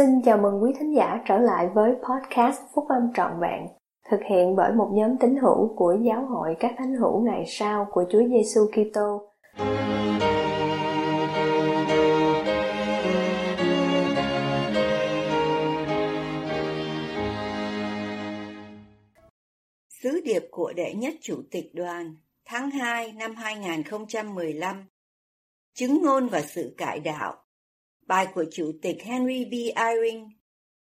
Xin chào mừng quý thính giả trở lại với podcast Phúc Âm Trọn Vẹn, thực hiện bởi một nhóm tín hữu của Giáo hội các thánh hữu ngày sau của Chúa Giêsu Kitô. Sứ điệp của đệ nhất chủ tịch đoàn tháng 2 năm 2015 Chứng ngôn và sự cải đạo Bài của Chủ tịch Henry B. Eyring,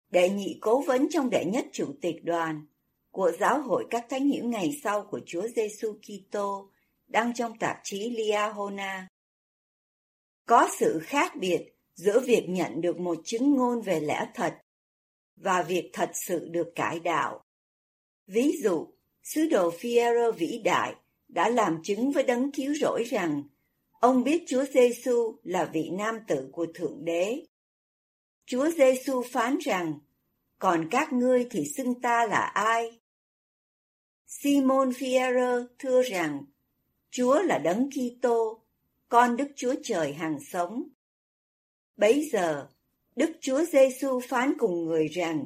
đệ nhị cố vấn trong đệ nhất chủ tịch đoàn của Giáo hội các thánh hiểu ngày sau của Chúa Giêsu Kitô đăng trong tạp chí Liahona. Có sự khác biệt giữa việc nhận được một chứng ngôn về lẽ thật và việc thật sự được cải đạo. Ví dụ, sứ đồ Fierro vĩ đại đã làm chứng với đấng cứu rỗi rằng Ông biết Chúa Giêsu là vị nam tử của Thượng Đế. Chúa Giêsu phán rằng, còn các ngươi thì xưng ta là ai? Simon Fierro thưa rằng, Chúa là đấng Kitô, con Đức Chúa Trời hàng sống. Bấy giờ, Đức Chúa Giêsu phán cùng người rằng,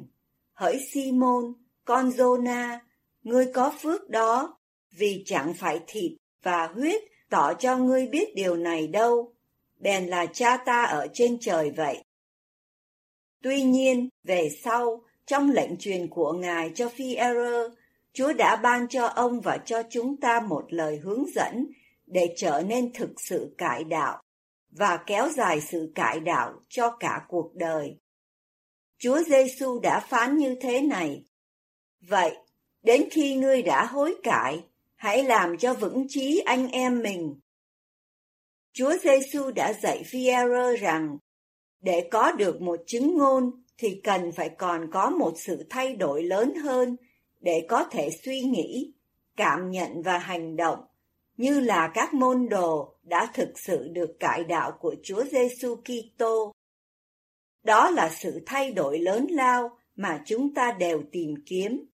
hỡi Simon, con Jonah, ngươi có phước đó, vì chẳng phải thịt và huyết tỏ cho ngươi biết điều này đâu, bèn là cha ta ở trên trời vậy. Tuy nhiên, về sau, trong lệnh truyền của Ngài cho phi Chúa đã ban cho ông và cho chúng ta một lời hướng dẫn để trở nên thực sự cải đạo và kéo dài sự cải đạo cho cả cuộc đời. Chúa Giêsu đã phán như thế này: Vậy, đến khi ngươi đã hối cải, hãy làm cho vững chí anh em mình. Chúa Giêsu đã dạy Phi-e-rơ rằng để có được một chứng ngôn thì cần phải còn có một sự thay đổi lớn hơn để có thể suy nghĩ, cảm nhận và hành động như là các môn đồ đã thực sự được cải đạo của Chúa Giêsu Kitô. Đó là sự thay đổi lớn lao mà chúng ta đều tìm kiếm.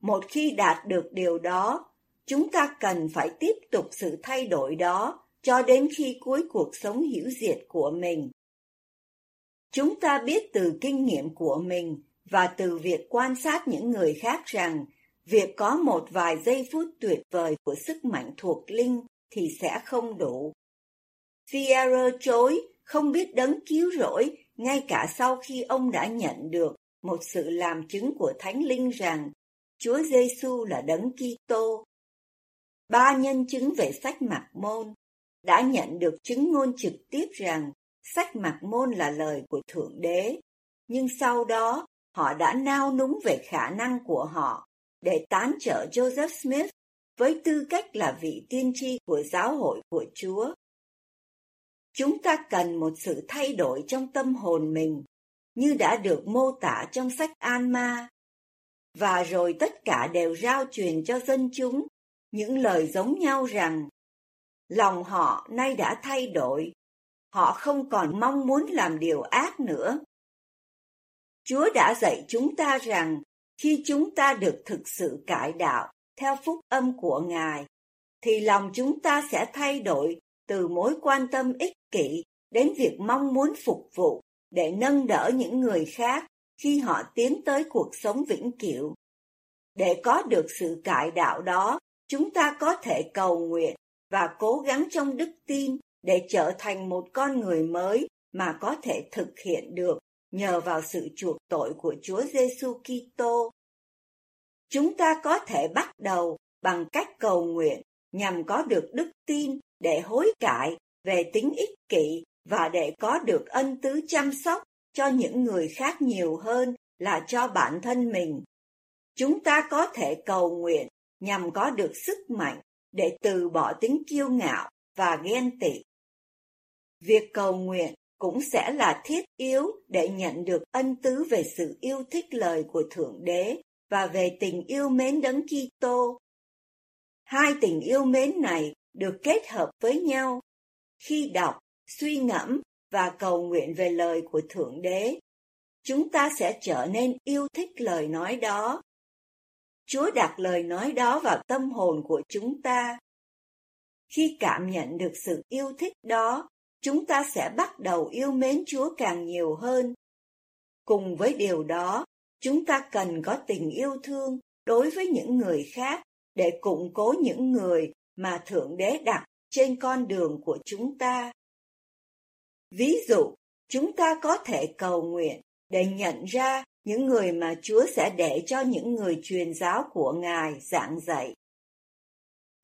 Một khi đạt được điều đó, chúng ta cần phải tiếp tục sự thay đổi đó cho đến khi cuối cuộc sống hữu diệt của mình. Chúng ta biết từ kinh nghiệm của mình và từ việc quan sát những người khác rằng việc có một vài giây phút tuyệt vời của sức mạnh thuộc linh thì sẽ không đủ. Fierro chối, không biết đấng cứu rỗi ngay cả sau khi ông đã nhận được một sự làm chứng của Thánh Linh rằng Chúa Giêsu là đấng Kitô ba nhân chứng về sách Mạc Môn đã nhận được chứng ngôn trực tiếp rằng sách Mạc Môn là lời của Thượng Đế, nhưng sau đó họ đã nao núng về khả năng của họ để tán trở Joseph Smith với tư cách là vị tiên tri của giáo hội của Chúa. Chúng ta cần một sự thay đổi trong tâm hồn mình, như đã được mô tả trong sách An-ma. Và rồi tất cả đều rao truyền cho dân chúng những lời giống nhau rằng lòng họ nay đã thay đổi, họ không còn mong muốn làm điều ác nữa. Chúa đã dạy chúng ta rằng khi chúng ta được thực sự cải đạo theo phúc âm của Ngài, thì lòng chúng ta sẽ thay đổi từ mối quan tâm ích kỷ đến việc mong muốn phục vụ để nâng đỡ những người khác khi họ tiến tới cuộc sống vĩnh cửu. Để có được sự cải đạo đó, chúng ta có thể cầu nguyện và cố gắng trong đức tin để trở thành một con người mới mà có thể thực hiện được nhờ vào sự chuộc tội của Chúa Giêsu Kitô. Chúng ta có thể bắt đầu bằng cách cầu nguyện nhằm có được đức tin để hối cải về tính ích kỷ và để có được ân tứ chăm sóc cho những người khác nhiều hơn là cho bản thân mình. Chúng ta có thể cầu nguyện nhằm có được sức mạnh để từ bỏ tính kiêu ngạo và ghen tị. Việc cầu nguyện cũng sẽ là thiết yếu để nhận được ân tứ về sự yêu thích lời của Thượng Đế và về tình yêu mến đấng Kitô. Hai tình yêu mến này được kết hợp với nhau khi đọc, suy ngẫm và cầu nguyện về lời của Thượng Đế. Chúng ta sẽ trở nên yêu thích lời nói đó Chúa đặt lời nói đó vào tâm hồn của chúng ta. Khi cảm nhận được sự yêu thích đó, chúng ta sẽ bắt đầu yêu mến Chúa càng nhiều hơn. Cùng với điều đó, chúng ta cần có tình yêu thương đối với những người khác để củng cố những người mà Thượng Đế đặt trên con đường của chúng ta. Ví dụ, chúng ta có thể cầu nguyện để nhận ra những người mà Chúa sẽ để cho những người truyền giáo của Ngài giảng dạy.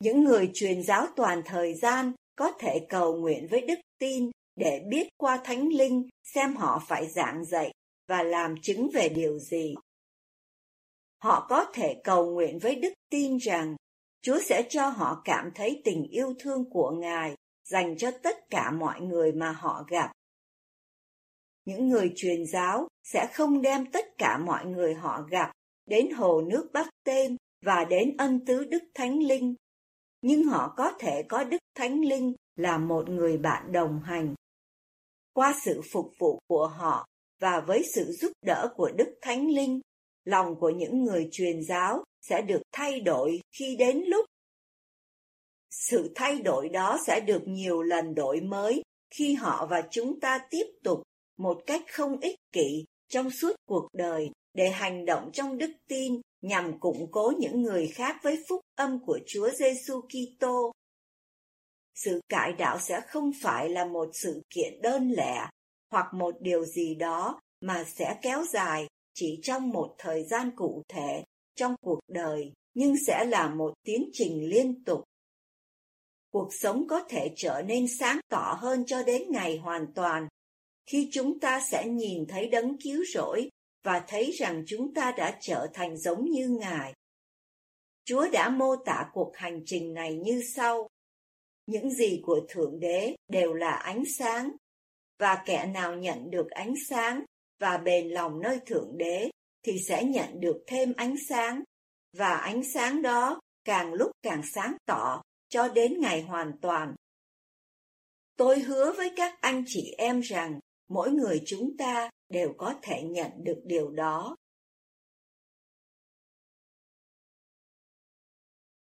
Những người truyền giáo toàn thời gian có thể cầu nguyện với đức tin để biết qua Thánh Linh xem họ phải giảng dạy và làm chứng về điều gì. Họ có thể cầu nguyện với đức tin rằng Chúa sẽ cho họ cảm thấy tình yêu thương của Ngài dành cho tất cả mọi người mà họ gặp. Những người truyền giáo sẽ không đem tất cả mọi người họ gặp đến hồ nước Bắc Tên và đến ân tứ Đức Thánh Linh, nhưng họ có thể có Đức Thánh Linh là một người bạn đồng hành. Qua sự phục vụ của họ và với sự giúp đỡ của Đức Thánh Linh, lòng của những người truyền giáo sẽ được thay đổi khi đến lúc. Sự thay đổi đó sẽ được nhiều lần đổi mới khi họ và chúng ta tiếp tục một cách không ích kỷ trong suốt cuộc đời để hành động trong đức tin nhằm củng cố những người khác với phúc âm của Chúa Giêsu Kitô. Sự cải đạo sẽ không phải là một sự kiện đơn lẻ hoặc một điều gì đó mà sẽ kéo dài chỉ trong một thời gian cụ thể trong cuộc đời, nhưng sẽ là một tiến trình liên tục. Cuộc sống có thể trở nên sáng tỏ hơn cho đến ngày hoàn toàn khi chúng ta sẽ nhìn thấy đấng cứu rỗi và thấy rằng chúng ta đã trở thành giống như Ngài. Chúa đã mô tả cuộc hành trình này như sau. Những gì của Thượng Đế đều là ánh sáng, và kẻ nào nhận được ánh sáng và bền lòng nơi Thượng Đế thì sẽ nhận được thêm ánh sáng, và ánh sáng đó càng lúc càng sáng tỏ cho đến ngày hoàn toàn. Tôi hứa với các anh chị em rằng mỗi người chúng ta đều có thể nhận được điều đó.